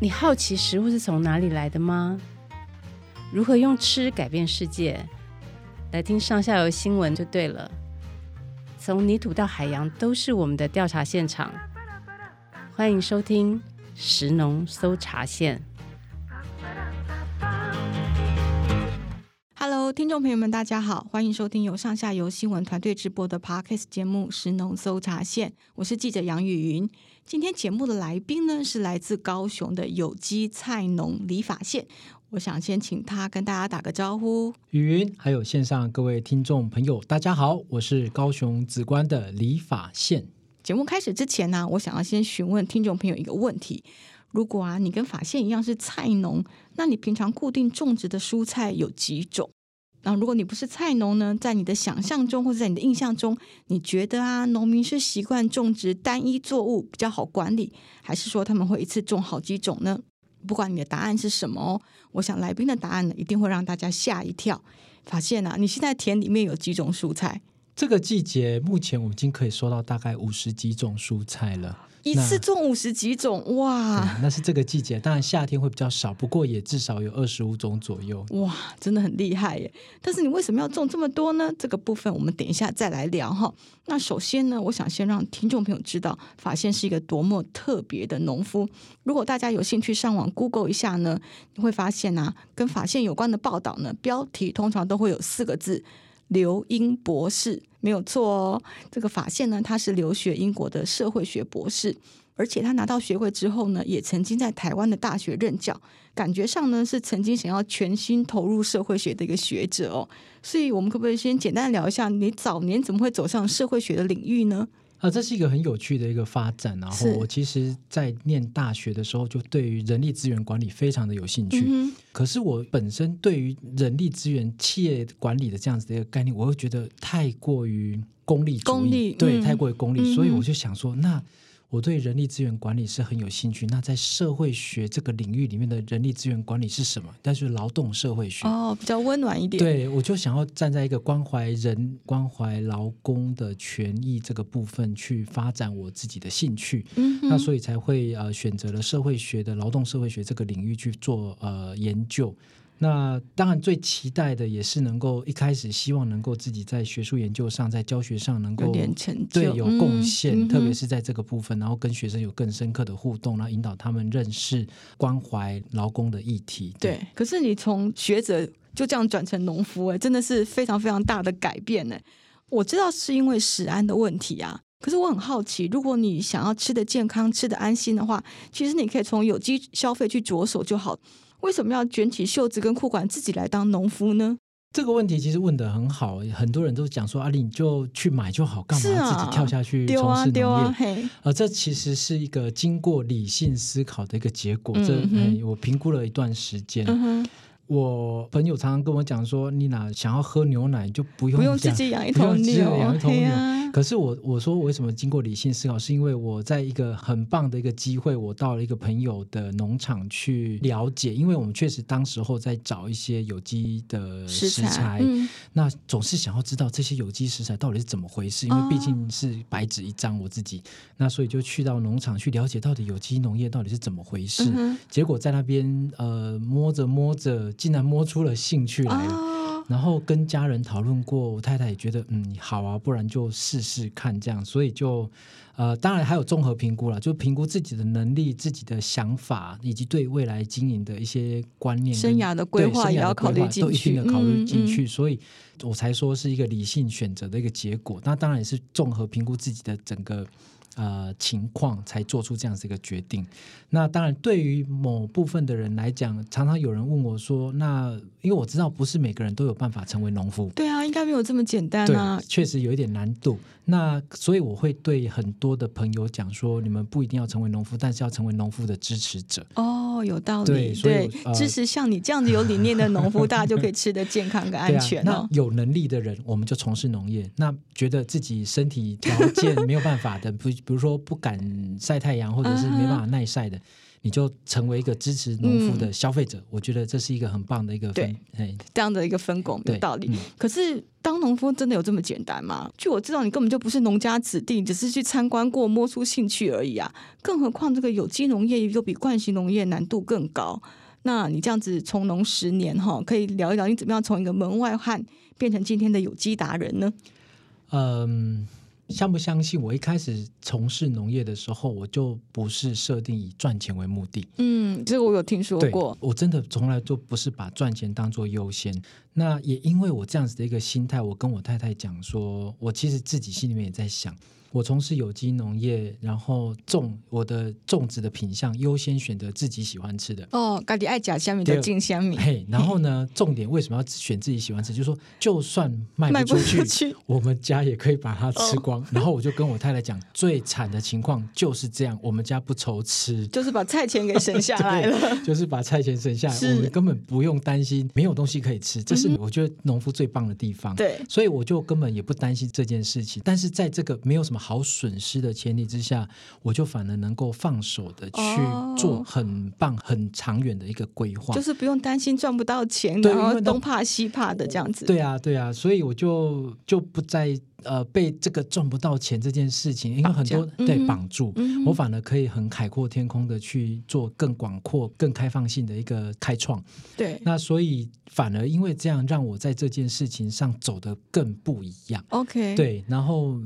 你好奇食物是从哪里来的吗？如何用吃改变世界？来听上下游新闻就对了。从泥土到海洋，都是我们的调查现场。欢迎收听食农搜查线。Hello，听众朋友们，大家好，欢迎收听由上下游新闻团队直播的 Podcast 节目《食农搜查线》，我是记者杨雨云。今天节目的来宾呢，是来自高雄的有机菜农李法宪。我想先请他跟大家打个招呼。雨云，还有线上各位听众朋友，大家好，我是高雄梓官的李法宪。节目开始之前呢，我想要先询问听众朋友一个问题：如果啊，你跟法宪一样是菜农，那你平常固定种植的蔬菜有几种？那如果你不是菜农呢，在你的想象中或者在你的印象中，你觉得啊，农民是习惯种植单一作物比较好管理，还是说他们会一次种好几种呢？不管你的答案是什么哦，我想来宾的答案呢，一定会让大家吓一跳。发现啊，你现在田里面有几种蔬菜？这个季节目前我们已经可以收到大概五十几种蔬菜了。一次种五十几种哇！那是这个季节，当然夏天会比较少，不过也至少有二十五种左右。哇，真的很厉害耶！但是你为什么要种这么多呢？这个部分我们等一下再来聊哈。那首先呢，我想先让听众朋友知道，法线是一个多么特别的农夫。如果大家有兴趣上网 Google 一下呢，你会发现啊，跟法线有关的报道呢，标题通常都会有四个字。刘英博士没有错哦，这个法宪呢，他是留学英国的社会学博士，而且他拿到学位之后呢，也曾经在台湾的大学任教，感觉上呢是曾经想要全心投入社会学的一个学者哦。所以，我们可不可以先简单聊一下，你早年怎么会走上社会学的领域呢？啊，这是一个很有趣的一个发展。然后我其实，在念大学的时候，就对于人力资源管理非常的有兴趣。嗯、可是我本身对于人力资源企业管理的这样子的一个概念，我又觉得太过于功利主义，功利对，嗯、太过于功利，嗯、所以我就想说，那。我对人力资源管理是很有兴趣。那在社会学这个领域里面的人力资源管理是什么？但是劳动社会学哦，比较温暖一点。对，我就想要站在一个关怀人、关怀劳工的权益这个部分去发展我自己的兴趣。嗯，那所以才会呃选择了社会学的劳动社会学这个领域去做呃研究。那当然，最期待的也是能够一开始希望能够自己在学术研究上，在教学上能够有点成就，对，有贡献，嗯、特别是在这个部分，然后跟学生有更深刻的互动，然后引导他们认识关怀劳工的议题。对，对，可是你从学者就这样转成农夫，哎，真的是非常非常大的改变呢。我知道是因为食安的问题啊，可是我很好奇，如果你想要吃的健康、吃的安心的话，其实你可以从有机消费去着手就好。为什么要卷起袖子跟裤管自己来当农夫呢？这个问题其实问的很好，很多人都讲说：“阿丽，你就去买就好，干嘛自己跳下去从事农业？”啊丢啊丢啊呃，这其实是一个经过理性思考的一个结果。这、我评估了一段时间。嗯我朋友常常跟我讲说：“你哪想要喝牛奶，就不用不用自己养一头牛，养一头牛。啊”可是我我说我为什么经过理性思考，是因为我在一个很棒的一个机会，我到了一个朋友的农场去了解，因为我们确实当时候在找一些有机的食材，食材嗯、那总是想要知道这些有机食材到底是怎么回事，因为毕竟是白纸一张，我自己、哦、那所以就去到农场去了解到底有机农业到底是怎么回事。嗯、结果在那边呃摸着摸着。竟然摸出了兴趣来了，哦、然后跟家人讨论过，我太太也觉得嗯好啊，不然就试试看这样，所以就呃当然还有综合评估了，就评估自己的能力、自己的想法以及对未来经营的一些观念、生涯的规划也要考虑进去，都一定的考虑进去，嗯嗯、所以我才说是一个理性选择的一个结果。那当然也是综合评估自己的整个。呃，情况才做出这样子一个决定。那当然，对于某部分的人来讲，常常有人问我说：“那因为我知道不是每个人都有办法成为农夫。”对啊，应该没有这么简单啊。确实有一点难度。那所以我会对很多的朋友讲说：“你们不一定要成为农夫，但是要成为农夫的支持者。”哦，有道理。对，对，呃、支持像你这样子有理念的农夫，大家就可以吃得健康跟安全哦。那有能力的人，我们就从事农业。那觉得自己身体条件没有办法的，不。比如说不敢晒太阳，或者是没办法耐晒的，uh. 你就成为一个支持农夫的消费者。嗯、我觉得这是一个很棒的一个分这样的一个分工，有道理。嗯、可是当农夫真的有这么简单吗？据我知道，你根本就不是农家子弟，只是去参观过，摸出兴趣而已啊。更何况这个有机农业又比惯性农业难度更高。那你这样子从农十年哈，可以聊一聊你怎么样从一个门外汉变成今天的有机达人呢？嗯，相不相信？我一开始从事农业的时候，我就不是设定以赚钱为目的。嗯，这个我有听说过。我真的从来就不是把赚钱当做优先。那也因为我这样子的一个心态，我跟我太太讲说，我其实自己心里面也在想。我从事有机农业，然后种我的种植的品相优先选择自己喜欢吃的哦，家己爱假香米就进香米。嘿，然后呢，重点为什么要选自己喜欢吃？就是说，就算卖不出去，出去我们家也可以把它吃光。哦、然后我就跟我太太讲，最惨的情况就是这样，我们家不愁吃，就是把菜钱给省下来了，就是把菜钱省下来，我们根本不用担心没有东西可以吃。这是我觉得农夫最棒的地方。对、嗯，所以我就根本也不担心这件事情。但是在这个没有什么。好损失的前提之下，我就反而能够放手的去做很棒、哦、很长远的一个规划，就是不用担心赚不到钱，然后东怕西怕的这样子。对啊，对啊，所以我就就不再。呃，被这个赚不到钱这件事情，因为很多对绑住，嗯、我反而可以很海阔天空的去做更广阔、更开放性的一个开创。对，那所以反而因为这样，让我在这件事情上走得更不一样。OK，对，然后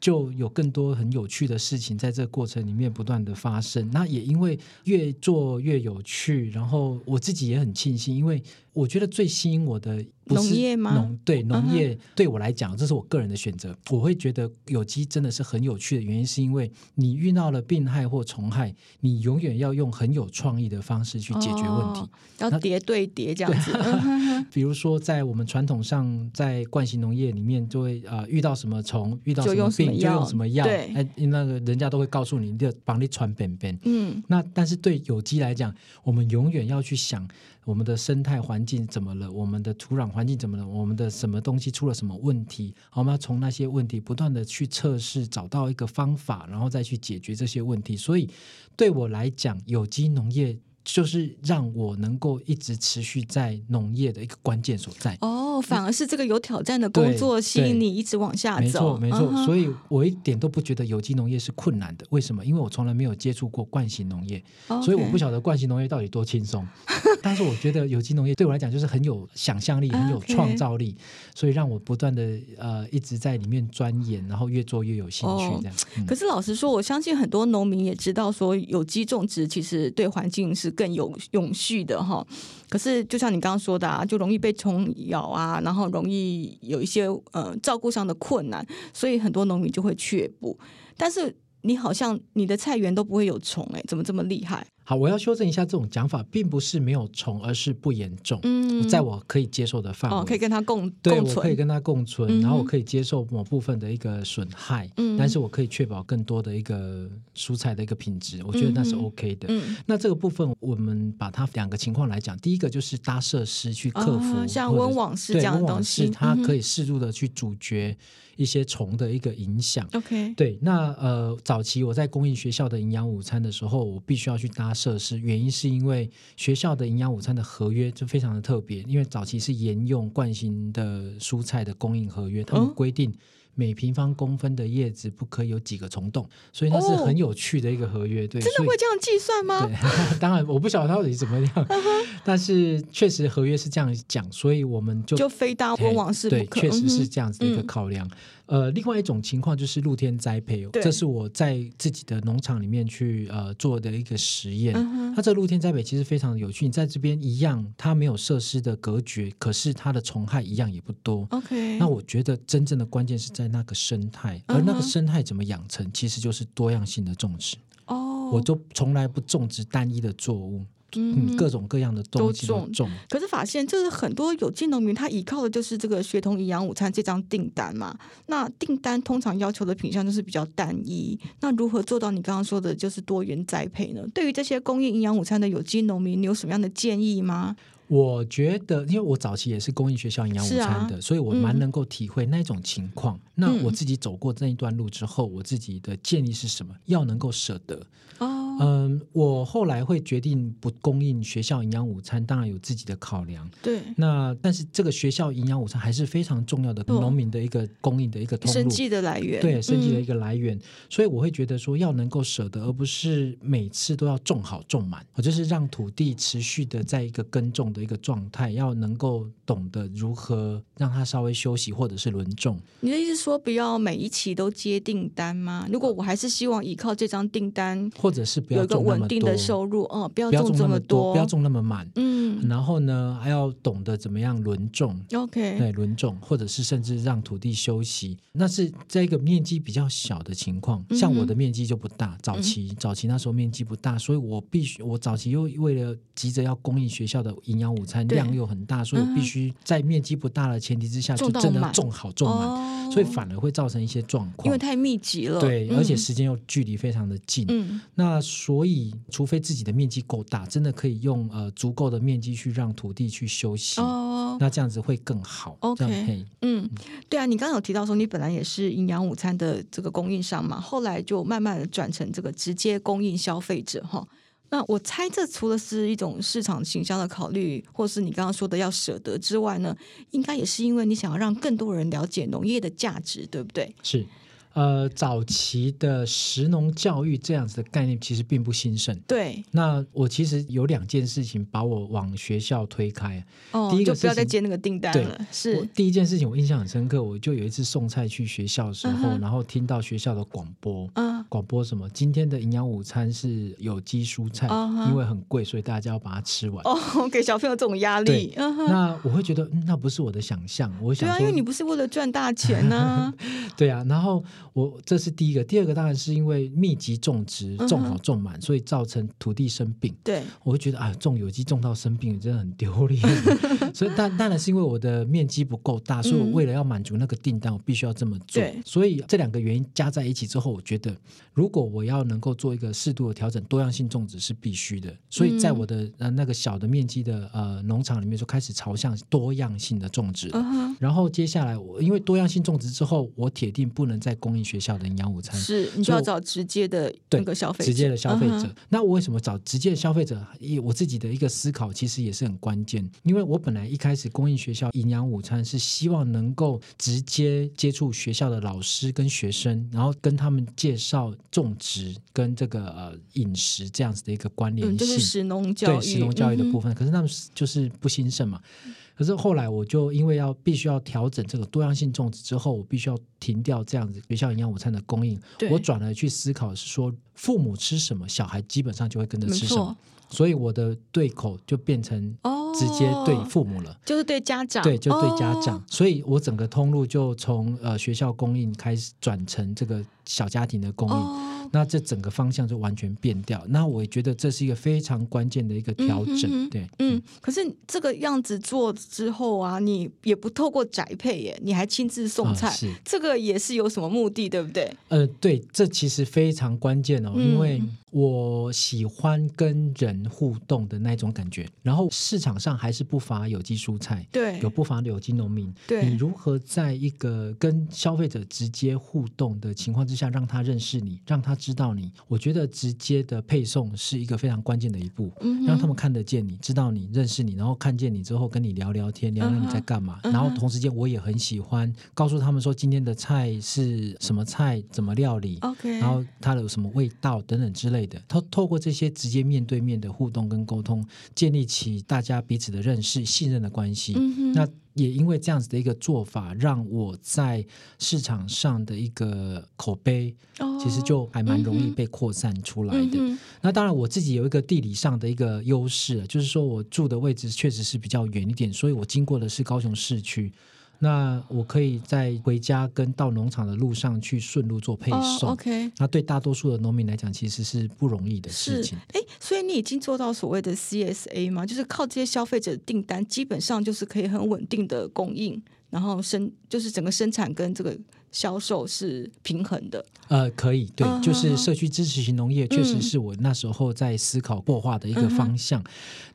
就有更多很有趣的事情在这个过程里面不断的发生。那也因为越做越有趣，然后我自己也很庆幸，因为。我觉得最吸引我的不是农，农业吗？对农业对我来讲，这是我个人的选择。我会觉得有机真的是很有趣的原因，是因为你遇到了病害或虫害，你永远要用很有创意的方式去解决问题，哦、要叠对叠这样子。比如说，在我们传统上，在惯性农业里面，就会啊、呃、遇到什么虫，遇到什么病，就用什么药。对，哎，那个人家都会告诉你，就帮你传便便。嗯，那但是对有机来讲，我们永远要去想。我们的生态环境怎么了？我们的土壤环境怎么了？我们的什么东西出了什么问题？我们要从那些问题不断的去测试，找到一个方法，然后再去解决这些问题。所以，对我来讲，有机农业。就是让我能够一直持续在农业的一个关键所在哦，反而是这个有挑战的工作吸引你一直往下走，没错没错，嗯、所以我一点都不觉得有机农业是困难的。为什么？因为我从来没有接触过惯性农业所以我不晓得惯性农业到底多轻松。但是我觉得有机农业对我来讲就是很有想象力，很有创造力所以让我不断的呃一直在里面钻研，然后越做越有兴趣这样。哦嗯、可是老实说，我相信很多农民也知道说有机种植其实对环境是。更有永续的哈，可是就像你刚刚说的啊，就容易被虫咬啊，然后容易有一些呃照顾上的困难，所以很多农民就会却步。但是你好像你的菜园都不会有虫哎，怎么这么厉害？好，我要修正一下这种讲法，并不是没有虫，而是不严重。嗯，在我可以接受的范围，哦，可以跟它共对，共存，我可以跟它共存，嗯、然后我可以接受某部分的一个损害，嗯，但是我可以确保更多的一个蔬菜的一个品质，我觉得那是 OK 的。嗯，那这个部分我们把它两个情况来讲，第一个就是搭设施去克服，哦、像温网式这样的东西，它可以适度的去阻绝一些虫的一个影响。OK，对，那呃，早期我在公益学校的营养午餐的时候，我必须要去搭设施，原因。是因为学校的营养午餐的合约就非常的特别，因为早期是沿用惯性的蔬菜的供应合约，他们规定每平方公分的叶子不可以有几个虫洞，所以那是很有趣的一个合约。对，真的会这样计算吗？对，当然我不晓得到底怎么样，但是确实合约是这样讲，所以我们就就非搭温网式对，确实是这样子的一个考量。呃，另外一种情况就是露天栽培，对这是我在自己的农场里面去呃做的一个实验。嗯、它这露天栽培其实非常的有趣，你在这边一样，它没有设施的隔绝，可是它的虫害一样也不多。OK，那我觉得真正的关键是在那个生态，而那个生态怎么养成，其实就是多样性的种植。哦，我都从来不种植单一的作物。嗯，各种各样的东西都种，种，可是发现就是很多有机农民他依靠的就是这个学童营养午餐这张订单嘛。那订单通常要求的品相就是比较单一，那如何做到你刚刚说的就是多元栽培呢？对于这些供应营养午餐的有机农民，你有什么样的建议吗？我觉得，因为我早期也是公益学校营养午餐的，啊、所以我蛮能够体会那种情况。嗯、那我自己走过这一段路之后，我自己的建议是什么？要能够舍得哦。嗯，我后来会决定不供应学校营养午餐，当然有自己的考量。对，那但是这个学校营养午餐还是非常重要的农民的一个供应的一个通路，生计的来源，对，生计的一个来源。嗯、所以我会觉得说，要能够舍得，而不是每次都要种好种满，我就是让土地持续的在一个耕种的一个状态，要能够懂得如何让它稍微休息，或者是轮种。你的意思说，不要每一期都接订单吗？如果我还是希望依靠这张订单，或者是不要种那么多，稳定的收入，哦，不要种这么多，不要种那么满，嗯，然后呢，还要懂得怎么样轮种，OK，对，轮种，或者是甚至让土地休息，那是在一个面积比较小的情况，像我的面积就不大，早期、嗯、早期那时候面积不大，所以我必须，我早期又为了急着要供应学校的营养午餐，量又很大，所以我必须在面积不大的前提之下，就真的种好种满，哦、所以反而会造成一些状况，因为太密集了，对，而且时间又距离非常的近，嗯，那所以除非自己的面积够大，真的可以用呃足够的面积去让土地去休息，哦，那这样子会更好，OK，嗯，对啊，你刚刚有提到说你本来也是营养午餐的这个供应商嘛，后来就慢慢的转成这个直接供应消费者哈。那我猜这除了是一种市场形象的考虑，或是你刚刚说的要舍得之外呢，应该也是因为你想要让更多人了解农业的价值，对不对？是。呃，早期的食农教育这样子的概念其实并不兴盛。对，那我其实有两件事情把我往学校推开。哦，第一个就不要再接那个订单了。是第一件事情，我印象很深刻。我就有一次送菜去学校的时候，嗯、然后听到学校的广播，嗯，广播什么？今天的营养午餐是有机蔬菜，嗯、因为很贵，所以大家要把它吃完。哦，给小朋友这种压力。嗯、那我会觉得、嗯，那不是我的想象。我想说，对啊，因为你不是为了赚大钱呢、啊。对啊，然后我这是。第一个，第二个当然是因为密集种植，种好种满，所以造成土地生病。对，我会觉得啊，种有机种到生病真的很丢脸。所以，但当然是因为我的面积不够大，所以我为了要满足那个订单，我必须要这么做。所以这两个原因加在一起之后，我觉得如果我要能够做一个适度的调整，多样性种植是必须的。所以在我的呃那个小的面积的呃农场里面，就开始朝向多样性的种植。然后接下来我因为多样性种植之后，我铁定不能再供应学校的营养。午餐是你就要找直接的那个消费者，直接的消费者。嗯、那我为什么找直接的消费者？我自己的一个思考其实也是很关键，因为我本来一开始供应学校营养午餐是希望能够直接接触学校的老师跟学生，然后跟他们介绍种植跟这个呃饮食这样子的一个关联性，嗯、就是食农教育，对食农教育的部分。嗯、可是他们就是不兴盛嘛。可是后来我就因为要必须要调整这个多样性种植之后，我必须要停掉这样子学校营养午餐的供应。我转而去思考是说，父母吃什么，小孩基本上就会跟着吃什么。所以我的对口就变成直接对父母了，哦、就是对家长，对，就对家长。哦、所以我整个通路就从呃学校供应开始转成这个小家庭的供应。哦那这整个方向就完全变掉。那我也觉得这是一个非常关键的一个调整，嗯、哼哼对，嗯。可是这个样子做之后啊，你也不透过宅配耶，你还亲自送菜，哦、这个也是有什么目的，对不对？呃，对，这其实非常关键哦，嗯、因为我喜欢跟人互动的那种感觉。然后市场上还是不乏有机蔬菜，对，有不乏的有机农民。对，你如何在一个跟消费者直接互动的情况之下，让他认识你，让他知道你，我觉得直接的配送是一个非常关键的一步，嗯、让他们看得见你，知道你，认识你，然后看见你之后跟你聊聊天，聊聊你在干嘛。嗯、然后同时间我也很喜欢告诉他们说今天的菜是什么菜，怎么料理，OK，然后它的有什么味道等等之类的。透透过这些直接面对面的互动跟沟通，建立起大家彼此的认识、信任的关系。嗯、那。也因为这样子的一个做法，让我在市场上的一个口碑，其实就还蛮容易被扩散出来的。那当然，我自己有一个地理上的一个优势，就是说我住的位置确实是比较远一点，所以我经过的是高雄市区。那我可以在回家跟到农场的路上去顺路做配送。Oh, OK，那对大多数的农民来讲，其实是不容易的事情。哎，所以你已经做到所谓的 CSA 吗？就是靠这些消费者订单，基本上就是可以很稳定的供应，然后生就是整个生产跟这个销售是平衡的。呃，可以，对，嗯、就是社区支持型农业，确实是我那时候在思考破化的一个方向。嗯、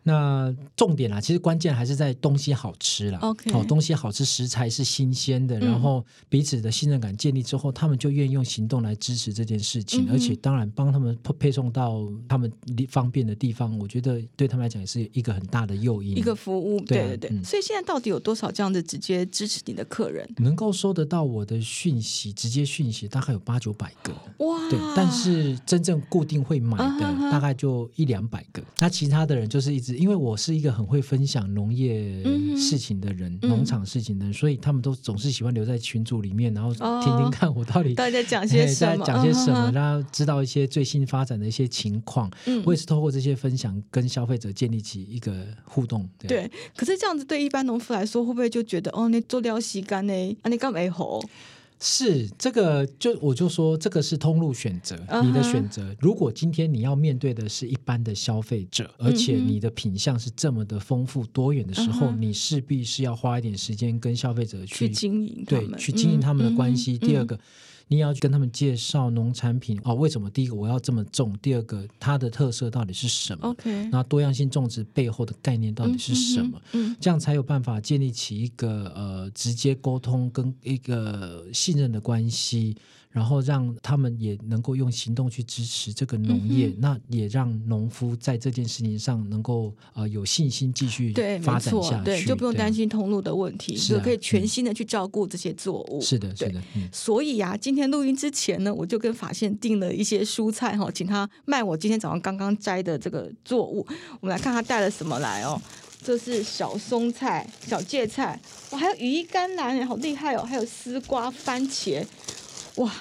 那重点啊，其实关键还是在东西好吃啦。OK，好，东西好吃，食材是新鲜的，然后彼此的信任感建立之后，他们就愿意用行动来支持这件事情，嗯、而且当然帮他们配送到他们方便的地方，我觉得对他们来讲也是一个很大的诱因，一个服务。对、啊、对对，嗯、所以现在到底有多少这样的直接支持你的客人？能够收得到我的讯息，直接讯息大概有八九百个。哇，对，但是真正固定会买的大概就一两百个。那、uh huh. 其他的人就是一直，因为我是一个很会分享农业事情的人，农、uh. 场事情的人，所以他们都总是喜欢留在群组里面，然后听听看我到底、uh. 到底在讲些什么，在讲些什么，然后知道一些最新发展的一些情况。Uh. 我也是透过这些分享，跟消费者建立起一个互动。对，对，可是这样子对一般农夫来说，会不会就觉得哦，你做料吸干呢？啊，你干没好？是这个，就我就说这个是通路选择，你的选择。Uh. 如果今天你要面对的是一般的消费者，而且你的品相是这么的丰富多元的时候，uh huh. 你势必是要花一点时间跟消费者去，去经营，对，去经营他们的关系。嗯、第二个。你要去跟他们介绍农产品哦，为什么？第一个我要这么种，第二个它的特色到底是什么？OK，那多样性种植背后的概念到底是什么？嗯，这样才有办法建立起一个呃直接沟通跟一个信任的关系。然后让他们也能够用行动去支持这个农业，嗯、那也让农夫在这件事情上能够呃有信心继续发展下去，对，就不用担心通路的问题，是、啊、可以全心的去照顾这些作物。是的，是的。嗯、所以啊，今天录音之前呢，我就跟法线订了一些蔬菜哈，请他卖我今天早上刚刚摘的这个作物。我们来看他带了什么来哦，这是小松菜、小芥菜，哇，还有羽衣甘蓝，好厉害哦，还有丝瓜、番茄。哇，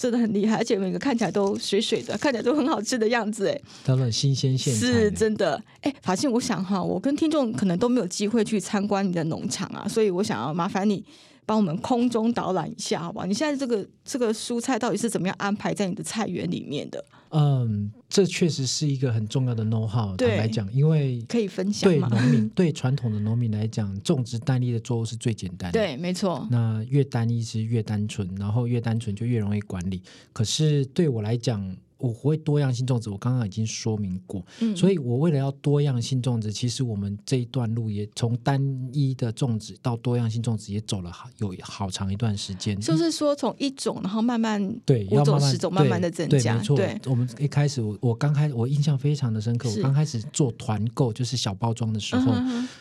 真的很厉害，而且每个看起来都水水的，看起来都很好吃的样子，哎，当然新鲜现采，是真的。哎，法信，我想哈，我跟听众可能都没有机会去参观你的农场啊，所以我想要麻烦你帮我们空中导览一下，好不好？你现在这个这个蔬菜到底是怎么样安排在你的菜园里面的？嗯，这确实是一个很重要的 know how。坦白讲，因为可以分享对农民，对传统的农民来讲，种植单一的作物是最简单的。对，没错。那越单一是越单纯，然后越单纯就越容易管理。可是对我来讲，我会多样性种植，我刚刚已经说明过，嗯，所以我为了要多样性种植，其实我们这一段路也从单一的种植到多样性种植也走了好有好长一段时间。就是说，从一种然后慢慢对，要慢慢十种慢慢的增加，对，没错。我们一开始我我刚开我印象非常的深刻，我刚开始做团购就是小包装的时候，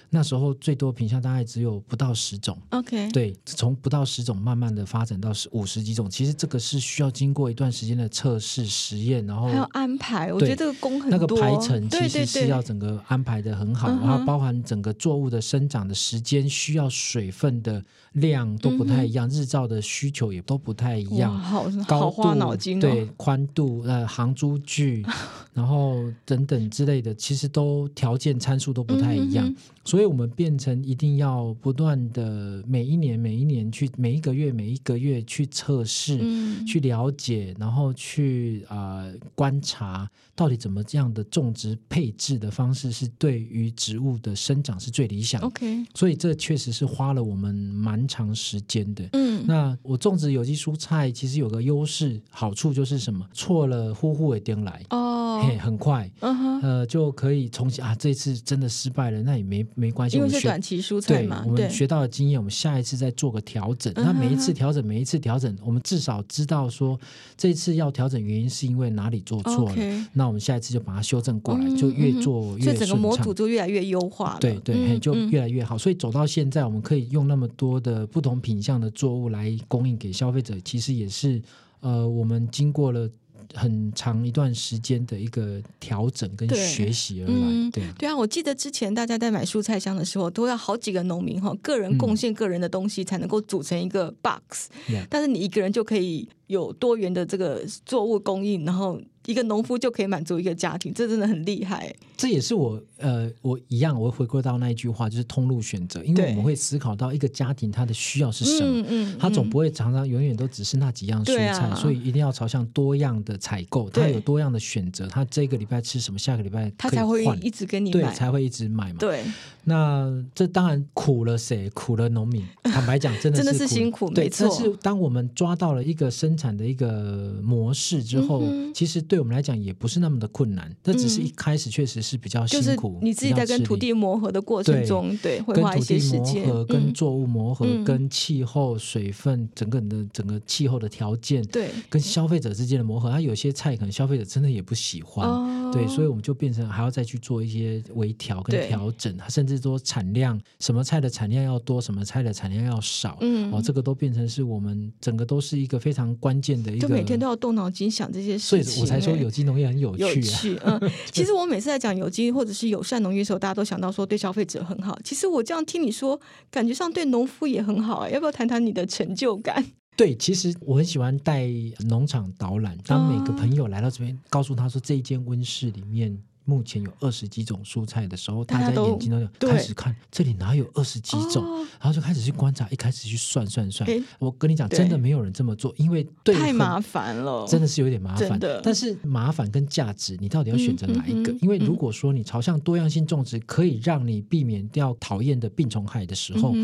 那时候最多品相大概只有不到十种。OK，对，从不到十种慢慢的发展到十五十几种，其实这个是需要经过一段时间的测试实验。然后还有安排，我觉得这个工很多。那个排程其实是要整个安排的很好，对对对，然后包含整个作物的生长的时间，需要水分的量都不太一样，嗯、日照的需求也都不太一样。好，高度好花脑筋哦。对，宽度呃，行株距，然后等等之类的，其实都条件参数都不太一样。嗯、所以我们变成一定要不断的每一年每一年去每一个月每一个月去测试，嗯、去了解，然后去啊。呃观察到底怎么样的种植配置的方式是对于植物的生长是最理想的。OK，所以这确实是花了我们蛮长时间的。嗯，那我种植有机蔬菜其实有个优势好处就是什么？错了呼呼的颠来哦，嘿，很快，嗯哼，呃，就可以重新啊。这次真的失败了，那也没没关系，因为是短期蔬菜嘛。对，我们学到的经验，我们下一次再做个调整。那每一次调整，每一次调整，我们至少知道说这次要调整原因是因为哪里做错了。那我们下一次就把它修正过来，嗯、就越做越顺畅。所以整个模组就越来越优化了。对对，嗯、就越来越好。所以走到现在，我们可以用那么多的不同品相的作物来供应给消费者，其实也是呃，我们经过了。很长一段时间的一个调整跟学习而来，对、嗯、对，对啊，我记得之前大家在买蔬菜箱的时候，都要好几个农民哈，个人贡献个人的东西才能够组成一个 box，、嗯、但是你一个人就可以有多元的这个作物供应，然后。一个农夫就可以满足一个家庭，这真的很厉害。这也是我呃，我一样，我会回归到那一句话，就是通路选择，因为我们会思考到一个家庭他的需要是什么，嗯，他总不会常常永远都只是那几样蔬菜，所以一定要朝向多样的采购，他有多样的选择，他这个礼拜吃什么，下个礼拜他才会一直跟你买，对，才会一直买嘛。对，那这当然苦了谁？苦了农民。坦白讲，真的是真的是辛苦，对，没错。但是当我们抓到了一个生产的一个模式之后，其实对我们来讲也不是那么的困难，这只是一开始确实是比较辛苦。你自己在跟土地磨合的过程中，对，会花一些时间，跟土地磨合、跟作物磨合、跟气候、水分，整个的整个气候的条件，对，跟消费者之间的磨合。它有些菜可能消费者真的也不喜欢，对，所以我们就变成还要再去做一些微调跟调整，甚至说产量，什么菜的产量要多，什么菜的产量要少，嗯，哦，这个都变成是我们整个都是一个非常关键的一个，就每天都要动脑筋想这些事情，所以我才说有机农业很有趣，有趣，嗯，其实我每次在讲有机或者是友善农业的时候，大家都想到说对消费者很好。其实我这样听你说，感觉上对农夫也很好欸。要不要谈谈你的成就感？对，其实我很喜欢带农场导览，当每个朋友来到这边，告诉他说这一间温室里面。目前有二十几种蔬菜的时候，大家眼睛都开始看，这里哪有二十几种？然后就开始去观察，一开始去算算算。我跟你讲，真的没有人这么做，因为对太麻烦了，真的是有点麻烦。但是麻烦跟价值，你到底要选择哪一个？因为如果说你朝向多样性种植，可以让你避免掉讨厌的病虫害的时候，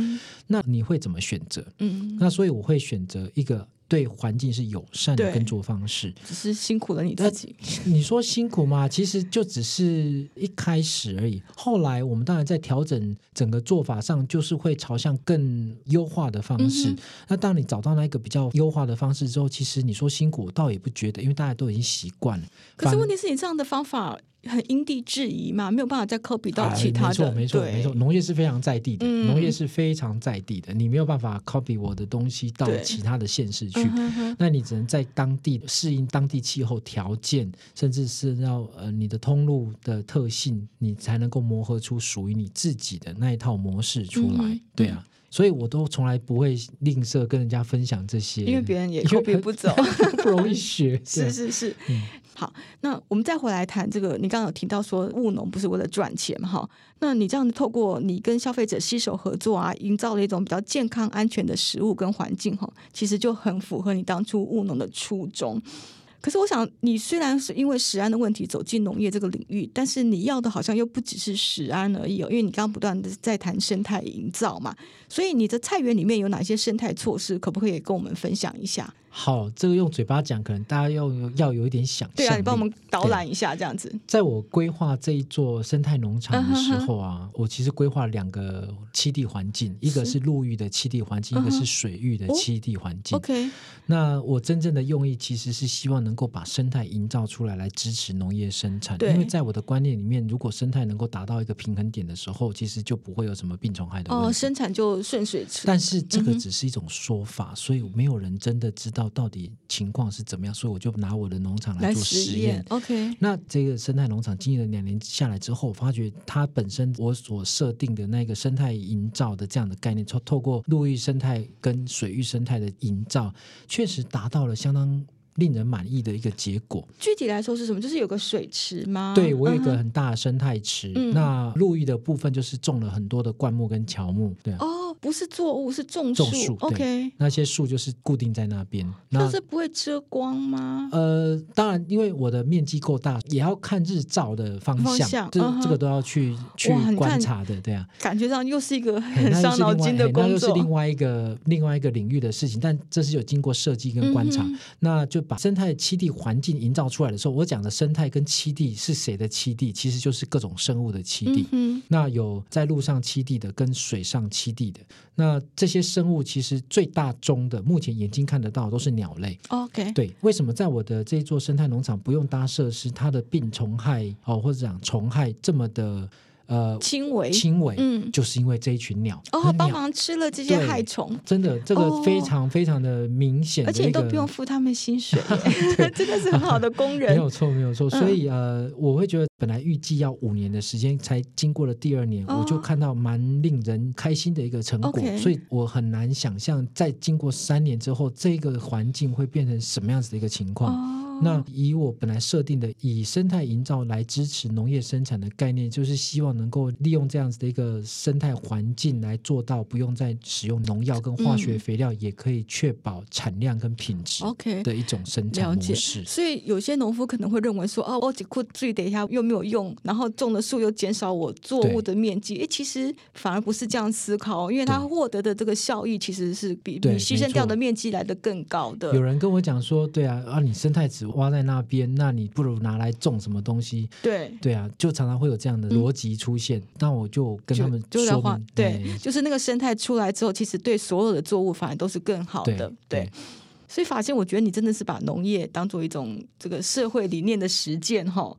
那你会怎么选择？嗯，那所以我会选择一个。对环境是友善的耕作方式，只是辛苦了你自己。你说辛苦吗？其实就只是一开始而已。后来我们当然在调整整个做法上，就是会朝向更优化的方式。嗯、那当你找到那一个比较优化的方式之后，其实你说辛苦，我倒也不觉得，因为大家都已经习惯了。可是问题是你这样的方法。很因地制宜嘛，没有办法再 copy 到其他的。没错，没错，没错。农业是非常在地的，农业是非常在地的，你没有办法 copy 我的东西到其他的县市去。那你只能在当地适应当地气候条件，甚至是要呃你的通路的特性，你才能够磨合出属于你自己的那一套模式出来。对啊，所以我都从来不会吝啬跟人家分享这些，因为别人也 copy 不走，不容易学。是是是。好，那我们再回来谈这个。你刚刚有提到说务农不是为了赚钱嘛？哈，那你这样透过你跟消费者携手合作啊，营造了一种比较健康、安全的食物跟环境，哈，其实就很符合你当初务农的初衷。可是我想，你虽然是因为食安的问题走进农业这个领域，但是你要的好像又不只是食安而已哦，因为你刚刚不断的在谈生态营造嘛。所以你的菜园里面有哪些生态措施，可不可以跟我们分享一下？好，这个用嘴巴讲，可能大家要要有一点想象。对啊，你帮我们导览一下，这样子。在我规划这一座生态农场的时候啊，uh huh huh. 我其实规划两个栖地环境，一个是陆域的栖地环境，uh huh. 一个是水域的栖地环境。Uh. OK，那我真正的用意其实是希望能够把生态营造出来，来支持农业生产。因为在我的观念里面，如果生态能够达到一个平衡点的时候，其实就不会有什么病虫害的问题。哦，生产就顺水吃。但是这个只是一种说法，嗯、所以没有人真的知道。到底情况是怎么样？所以我就拿我的农场来做实验。OK，那这个生态农场经营了两年下来之后，我发觉它本身我所设定的那个生态营造的这样的概念，透透过陆域生态跟水域生态的营造，确实达到了相当令人满意的一个结果。具体来说是什么？就是有个水池吗？对，我有一个很大的生态池。嗯、那陆域的部分就是种了很多的灌木跟乔木。对啊。哦不是作物，是种树。种树，OK。那些树就是固定在那边。那是不会遮光吗？呃，当然，因为我的面积够大，也要看日照的方向，这这个都要去去观察的，对啊。感觉上又是一个很伤脑筋的工作，那又是另外一个另外一个领域的事情。但这是有经过设计跟观察，那就把生态栖地环境营造出来的时候，我讲的生态跟栖地是谁的栖地？其实就是各种生物的栖地。嗯那有在路上栖地的，跟水上栖地的。那这些生物其实最大宗的，目前眼睛看得到都是鸟类。OK，对，为什么在我的这一座生态农场不用搭设施，它的病虫害哦，或者讲虫害这么的？呃，轻微，轻微，嗯，就是因为这一群鸟哦，帮忙吃了这些害虫，真的，这个非常非常的明显，而且都不用付他们薪水，真的是很好的工人，没有错，没有错。所以呃，我会觉得本来预计要五年的时间，才经过了第二年，我就看到蛮令人开心的一个成果，所以我很难想象在经过三年之后，这个环境会变成什么样子的一个情况。那以我本来设定的以生态营造来支持农业生产的概念，就是希望能够利用这样子的一个生态环境来做到不用再使用农药跟化学肥料，嗯、也可以确保产量跟品质。OK 的一种生产模式。所以有些农夫可能会认为说，哦，我只顾注意等一下又没有用，然后种的树又减少我作物的面积。哎，其实反而不是这样思考，因为他获得的这个效益其实是比你牺牲掉的面积来的更高的。有人跟我讲说，对啊，啊，你生态池挖在那边，那你不如拿来种什么东西？对对啊，就常常会有这样的逻辑出现。那、嗯、我就跟他们说明，对，哎、就是那个生态出来之后，其实对所有的作物反而都是更好的。对，对所以法现，我觉得你真的是把农业当做一种这个社会理念的实践哈。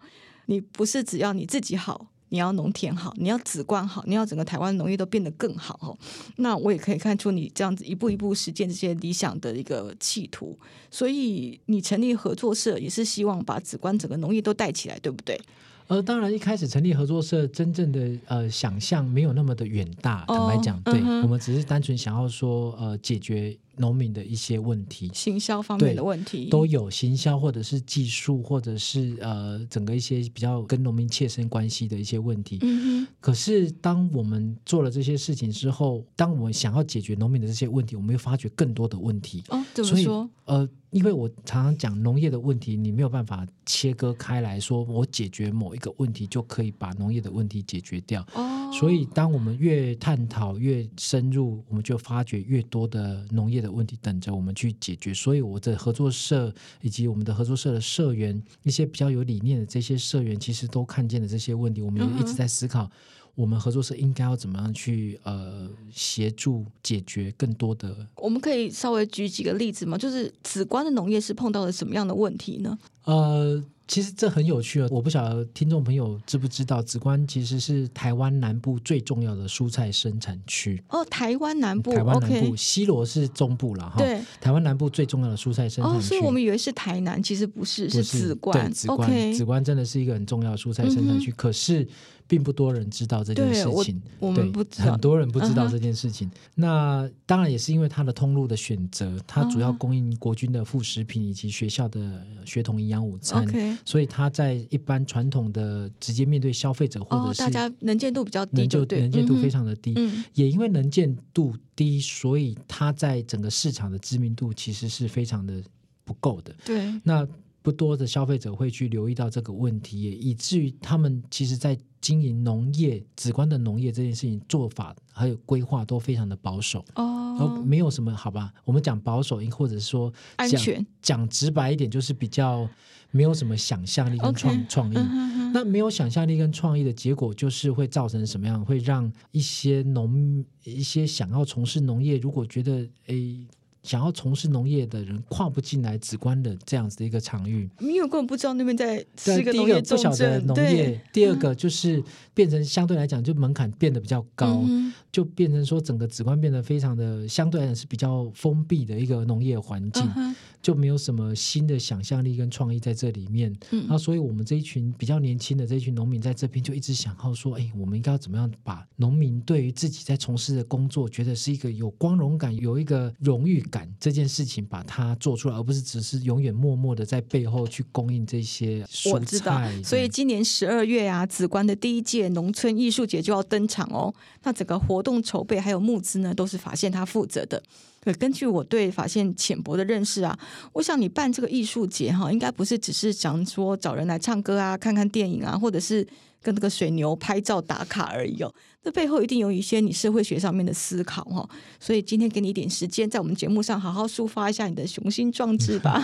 你不是只要你自己好。你要农田好，你要梓官好，你要整个台湾农业都变得更好哦。那我也可以看出你这样子一步一步实践这些理想的一个企图。所以你成立合作社也是希望把梓官整个农业都带起来，对不对？呃，当然一开始成立合作社，真正的呃想象没有那么的远大。坦白讲，对、嗯、我们只是单纯想要说呃解决。农民的一些问题，行销方面的问题都有，行销或者是技术，或者是呃整个一些比较跟农民切身关系的一些问题。嗯哼。可是当我们做了这些事情之后，当我们想要解决农民的这些问题，我们又发觉更多的问题。哦，怎么说？呃，因为我常常讲农业的问题，你没有办法切割开来说，我解决某一个问题就可以把农业的问题解决掉。哦。所以当我们越探讨越深入，我们就发觉越多的农业的。的问题等着我们去解决，所以我的合作社以及我们的合作社的社员，一些比较有理念的这些社员，其实都看见了这些问题。我们也一直在思考，我们合作社应该要怎么样去呃协助解决更多的。我们可以稍微举几个例子吗？就是紫光的农业是碰到了什么样的问题呢？呃。其实这很有趣啊！我不晓得听众朋友知不知道，梓官其实是台湾南部最重要的蔬菜生产区。哦，台湾南部，台湾南部，西螺是中部了哈。对，台湾南部最重要的蔬菜生产区。哦，所以我们以为是台南，其实不是，是梓官。梓官，梓官真的是一个很重要的蔬菜生产区，可是。并不多人知道这件事情，我，我们不知道，很多人不知道这件事情。Uh. 那当然也是因为它的通路的选择，它主要供应国军的副食品以及学校的学童营养午餐所以它在一般传统的直接面对消费者或者是、oh, 大家能见度比较低就，能见度非常的低。嗯、也因为能见度低，所以它在整个市场的知名度其实是非常的不够的。对，那。不多的消费者会去留意到这个问题，也以至于他们其实，在经营农业、直观的农业这件事情做法还有规划都非常的保守哦，而没有什么好吧？我们讲保守，或者说安全，讲直白一点，就是比较没有什么想象力跟创.创意。Uh. 那没有想象力跟创意的结果，就是会造成什么样？会让一些农一些想要从事农业，如果觉得诶。想要从事农业的人跨不进来直观的这样子的一个场域，因为根本不知道那边在是个农业重镇。第一个不晓得农业，第二个就是变成相对来讲就门槛变得比较高，嗯，就变成说整个直观变得非常的相对来讲是比较封闭的一个农业环境。嗯就没有什么新的想象力跟创意在这里面，嗯，那所以我们这一群比较年轻的这一群农民在这边就一直想要说，哎，我们应该要怎么样把农民对于自己在从事的工作，觉得是一个有光荣感、有一个荣誉感这件事情，把它做出来，而不是只是永远默默的在背后去供应这些蔬菜。我知道，所以今年十二月啊，梓官的第一届农村艺术节就要登场哦。那整个活动筹备还有募资呢，都是法现他负责的。可，根据我对法现浅薄的认识啊，我想你办这个艺术节哈，应该不是只是想说找人来唱歌啊、看看电影啊，或者是跟那个水牛拍照打卡而已哦。这背后一定有一些你社会学上面的思考哈。所以今天给你一点时间，在我们节目上好好抒发一下你的雄心壮志吧。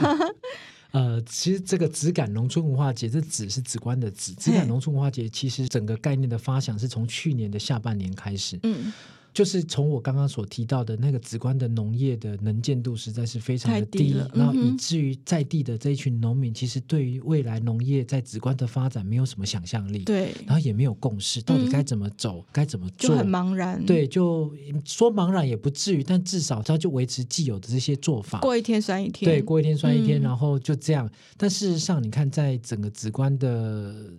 呃，其实这个质感农村文化节，这质是直观的质”，质感农村文化节，其实整个概念的发想是从去年的下半年开始。嗯。就是从我刚刚所提到的那个直观的农业的能见度实在是非常的低，了、然后以至于在地的这一群农民，其实对于未来农业在直观的发展没有什么想象力，对，然后也没有共识，到底该怎么走，嗯、该怎么做，就很茫然。对，就说茫然也不至于，但至少他就维持既有的这些做法，过一天算一天，对，过一天算一天，嗯、然后就这样。但事实上，你看，在整个直观的。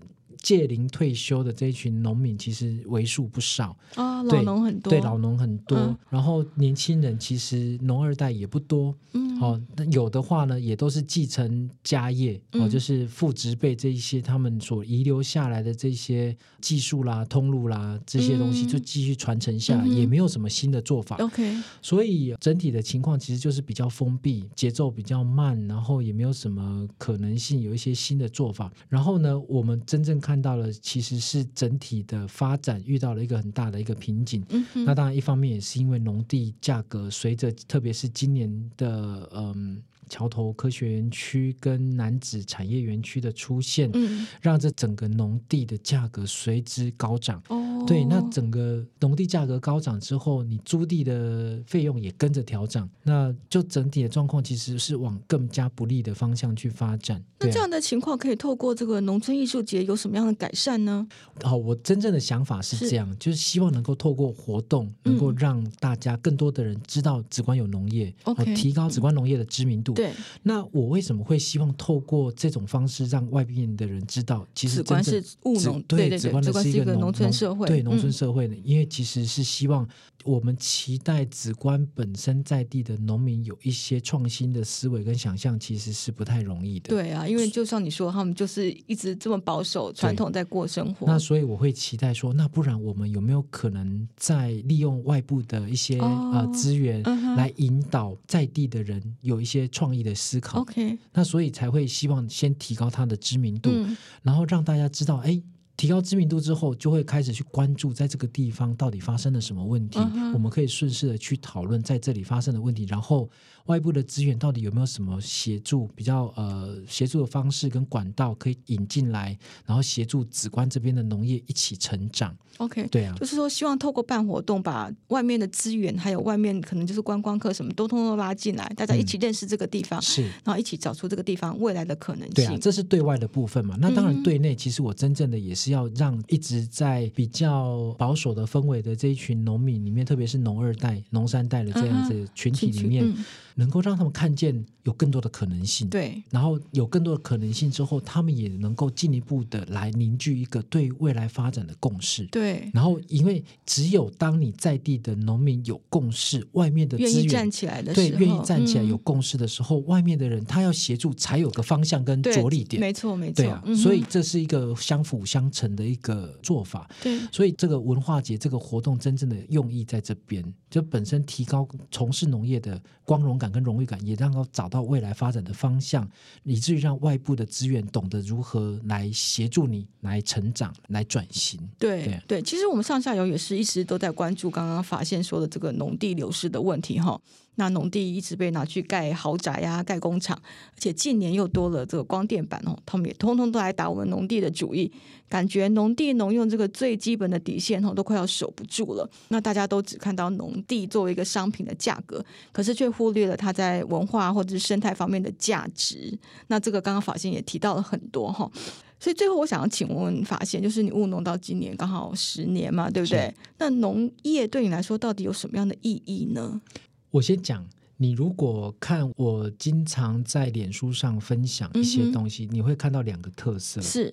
届龄退休的这一群农民其实为数不少。啊，老农很多，对，老农很多。然后年轻人其实农二代也不多，嗯，哦，那有的话呢，也都是继承家业，哦，嗯、就是父执辈这一些他们所遗留下来的这些技术啦、通路啦这些东西，就继续传承下来，嗯、也没有什么新的做法。OK，所以整体的情况其实就是比较封闭，节奏比较慢，然后也没有什么可能性有一些新的做法。然后呢，我们真正看到了其实是整体的发展遇到了一个很大的一个瓶颈。嗯，那当然一方面也是因为农地价格随着特别是今年的嗯。桥头科学园区跟南子产业园区的出现，嗯，让这整个农地的价格随之高涨。哦，对，那整个农地价格高涨之后，你租地的费用也跟着调涨，那就整体的状况其实是往更加不利的方向去发展。那这样的情况可以透过这个农村艺术节有什么样的改善呢？好，我真正的想法是这样，是就是希望能够透过活动，能够让大家更多的人知道紫光有农业，嗯、提高紫光农业的知名度。对，那我为什么会希望透过这种方式让外面的人知道，其实紫光是务农，对，对，对，紫光是一个农村社会，对农村社会呢，因为其实是希望我们期待梓官本身在地的农民有一些创新的思维跟想象，其实是不太容易的。对啊，因为就像你说。他们就是一直这么保守传统在过生活，那所以我会期待说，那不然我们有没有可能在利用外部的一些、哦、呃资源来引导在地的人有一些创意的思考？OK，那所以才会希望先提高他的知名度，嗯、然后让大家知道，哎，提高知名度之后，就会开始去关注在这个地方到底发生了什么问题，嗯、我们可以顺势的去讨论在这里发生的问题，然后。外部的资源到底有没有什么协助？比较呃协助的方式跟管道可以引进来，然后协助紫关这边的农业一起成长。OK，对啊，就是说希望透过办活动，把外面的资源还有外面可能就是观光客什么都通通拉进来，大家一起认识这个地方，是、嗯，然后一起找出这个地方未来的可能性。对啊，这是对外的部分嘛。那当然对内，其实我真正的也是要让一直在比较保守的氛围的这一群农民里面，特别是农二代、农三代的这样子群体里面。嗯能够让他们看见有更多的可能性，对，然后有更多的可能性之后，他们也能够进一步的来凝聚一个对未来发展的共识，对。然后，因为只有当你在地的农民有共识，外面的资源站起来的时候，对，愿意站起来有共识的时候，嗯、外面的人他要协助才有个方向跟着力点，没错，没错，对啊、嗯。所以这是一个相辅相成的一个做法，对。所以这个文化节这个活动真正的用意在这边，就本身提高从事农业的光荣感跟荣誉感。也让他找到未来发展的方向，以至于让外部的资源懂得如何来协助你来成长、来转型。对对，对，其实我们上下游也是一直都在关注刚刚法宪说的这个农地流失的问题哈。那农地一直被拿去盖豪宅呀、啊、盖工厂，而且近年又多了这个光电板哦，他们也通通都来打我们农地的主意，感觉农地农用这个最基本的底线哦，都快要守不住了。那大家都只看到农地作为一个商品的价格，可是却忽略了它在文化或者是生态方面的价值。那这个刚刚法宪也提到了很多哈，所以最后我想要请问法宪，就是你务农到今年刚好十年嘛，对不对？那农业对你来说到底有什么样的意义呢？我先讲，你如果看我经常在脸书上分享一些东西，嗯、你会看到两个特色。是，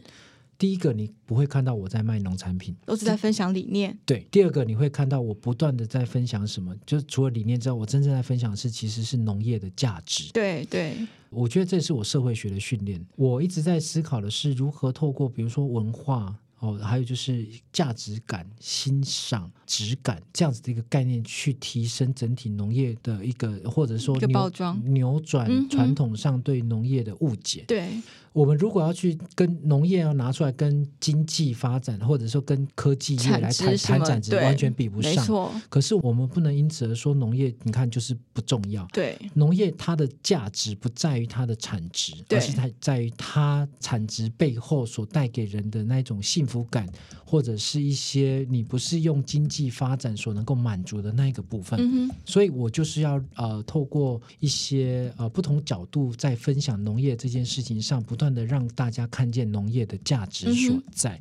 第一个你不会看到我在卖农产品，都是在分享理念。对，第二个你会看到我不断的在分享什么，就是除了理念之外，我真正在分享的是其实是农业的价值。对对，我觉得这是我社会学的训练。我一直在思考的是如何透过比如说文化。哦，还有就是价值感、欣赏、质感这样子的一个概念，去提升整体农业的一个，或者说扭包装扭转传统上对农业的误解。对。我们如果要去跟农业要拿出来跟经济发展，或者说跟科技业来谈谈产值，完全比不上。没错。可是我们不能因此而说农业，你看就是不重要。对。农业它的价值不在于它的产值，而是它在于它产值背后所带给人的那种幸福感，或者是一些你不是用经济发展所能够满足的那一个部分。嗯。所以我就是要呃透过一些呃不同角度在分享农业这件事情上不。不断的让大家看见农业的价值所在。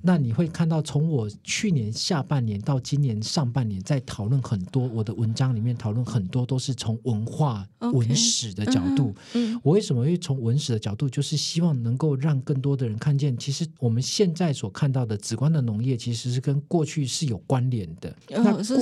那你会看到，从我去年下半年到今年上半年，在讨论很多我的文章里面，讨论很多都是从文化、Okay. 文史的角度。嗯嗯、我为什么会从文史的角度？就是希望能够让更多的人看见，其实我们现在在所看到的梓官的农业，其实是跟过去是有关联的。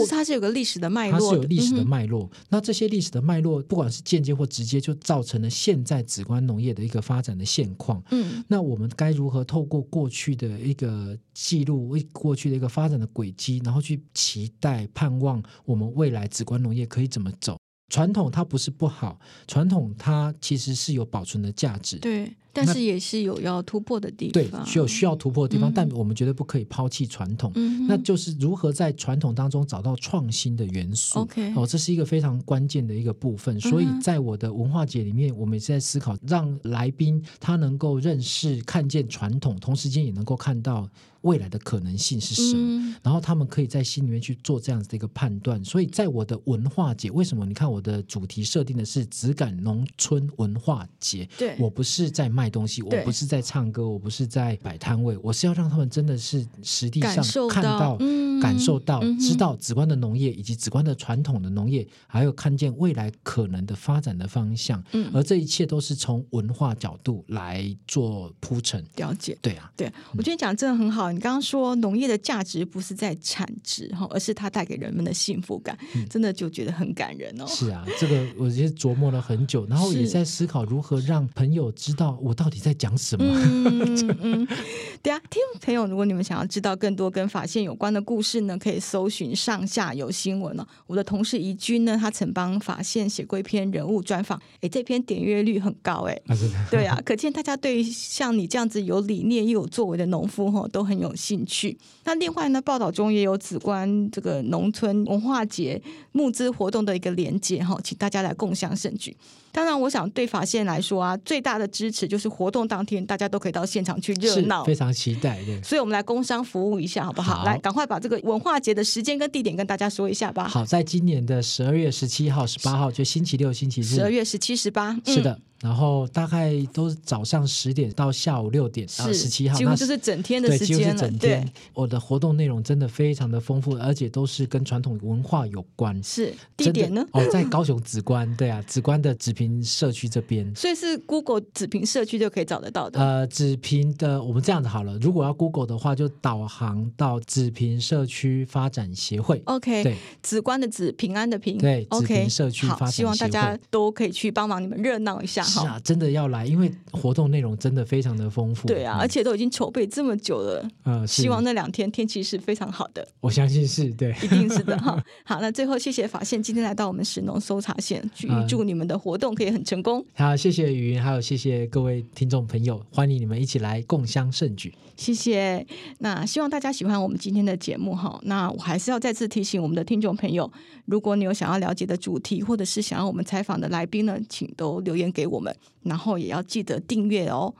它是有个历史的脉络，它是有历史的脉络。嗯、那这些历史的脉络，不管是间接或直接，就造成了现在梓官农业的一个发展的现况。嗯，那我们该如何透过过去的一个记录，为过去的一个发展的轨迹，然后去期待、盼望我们未来梓官农业可以怎么走？传统它不是不好，传统它其实是有保存的价值。对。但是也是有要突破的地方，对，需要需要突破的地方，嗯、但我们绝对不可以抛弃传统。嗯、那就是如何在传统当中找到创新的元素。OK，哦，这是一个非常关键的一个部分。所以在我的文化节里面，我们也是在思考，让来宾他能够认识、看见传统，同时间也能够看到未来的可能性是什么。嗯、然后他们可以在心里面去做这样子的一个判断。所以在我的文化节，为什么你看我的主题设定的是只感农村文化节？对，我不是在卖东西，我不是。在唱歌，我不是在摆摊位，我是要让他们真的是实地上看到、感受到、嗯、知道直观的农业以及直观的传统的农业，还有看见未来可能的发展的方向。嗯，而这一切都是从文化角度来做铺陈。了解，对啊，对，我觉得讲真的很好。你刚刚说农业的价值不是在产值哈，而是它带给人们的幸福感，嗯、真的就觉得很感人哦。是啊，这个我其实琢磨了很久，然后也在思考如何让朋友知道我到底在讲什么。嗯嗯，对啊，听众朋友，如果你们想要知道更多跟法线有关的故事呢，可以搜寻上下游新闻哦。我的同事怡君呢，他曾帮法线写过一篇人物专访，哎，这篇点阅率很高哎，啊、对啊，可见大家对像你这样子有理念又有作为的农夫哈，都很有兴趣。那另外呢，报道中也有梓官这个农村文化节募资活动的一个连结哈，请大家来共享盛举。当然，我想对法线来说啊，最大的支持就是活动当天大家都可以到现场去热闹，非常期待。对，所以我们来工商服务一下，好不好？好，来，赶快把这个文化节的时间跟地点跟大家说一下吧。好，在今年的十二月十七号、十八号，就星期六、星期日。十二月十七、十八，是的。然后大概都是早上十点到下午六点，到十七号，几乎就是整天的时间了。对，几乎是整天。我的活动内容真的非常的丰富，而且都是跟传统文化有关。是地点呢？哦，在高雄紫关，对啊，紫关的紫平社区这边。所以是 Google 紫平社区就可以找得到的。呃，紫平的，我们这样子好了，如果要 Google 的话，就导航到紫平社区发展协会。OK，对，梓官的紫，平安的平。对梓平社区发展协会。好，希望大家都可以去帮忙你们热闹一下哈。是啊，真的要。来，因为活动内容真的非常的丰富。对啊，嗯、而且都已经筹备这么久了。呃，希望那两天天气是非常好的。我相信是对，一定是的哈。好，那最后谢谢法线今天来到我们石农搜查线，预祝你们的活动可以很成功。好，谢谢雨云，还有谢谢各位听众朋友，欢迎你们一起来共襄盛举。谢谢。那希望大家喜欢我们今天的节目哈。那我还是要再次提醒我们的听众朋友，如果你有想要了解的主题，或者是想要我们采访的来宾呢，请都留言给我们，然后也要记得订阅哦。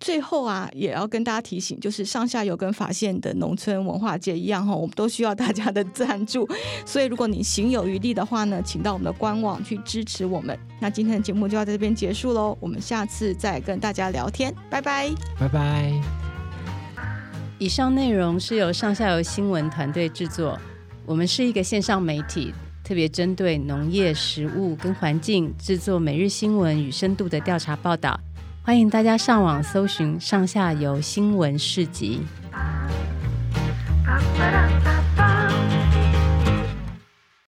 最后啊，也要跟大家提醒，就是上下游跟法线的农村文化节一样哈，我们都需要大家的赞助。所以如果你行有余力的话呢，请到我们的官网去支持我们。那今天的节目就要在这边结束喽，我们下次再跟大家聊天，拜拜，拜拜。以上内容是由上下游新闻团队制作，我们是一个线上媒体，特别针对农业食物跟环境制作每日新闻与深度的调查报道，欢迎大家上网搜寻上下游新闻市集。